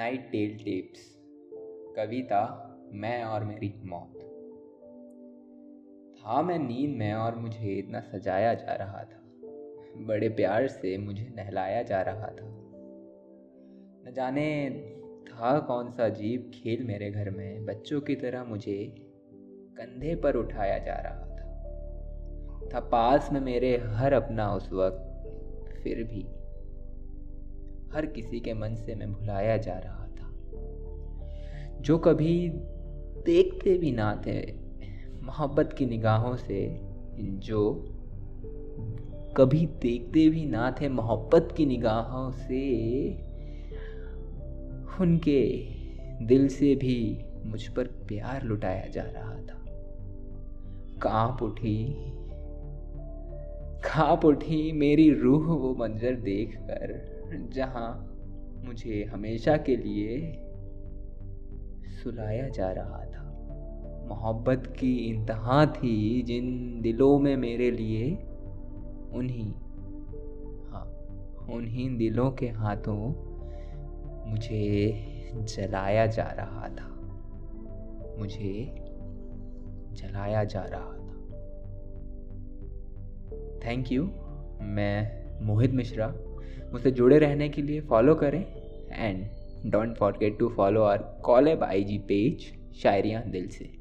Night tell tapes. कविता, मैं और मेरी मौत। था मैं नींद में और मुझे इतना सजाया जा रहा था। बड़े प्यार से मुझे नहलाया जा रहा था। न जाने था कौन सा अजीब खेल मेरे घर में, बच्चों की तरह मुझे कंधे पर उठाया जा रहा था। था पास में मेरे हर अपना उस वक्त, फिर भी। हर किसी के मन से मैं भुलाया जा रहा था। जो कभी देखते भी ना थे, मोहब्बत की निगाहों से, जो कभी देखते भी ना थे, मोहब्बत की निगाहों से, उनके दिल से भी मुझ पर प्यार लुटाया जा रहा था। काँप उठी काँप उठी मेरी रूह वो मंजर देखकर जहाँ मुझे हमेशा के लिए सुलाया जा रहा था। मोहब्बत की इंतहा थी जिन दिलों में मेरे लिए उन्हीं हाँ उन्हीं दिलों के हाथों मुझे जलाया जा रहा था। मुझे जलाया जा रहा था। थैंक यू मैं मोहित मिश्रा। मुझसे जुड़े रहने के लिए फॉलो करें and don't forget to follow our collab I G page शायरियाँ दिल से।